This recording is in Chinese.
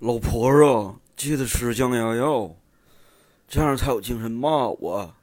老婆子记得吃降压药，这样才有精神骂我。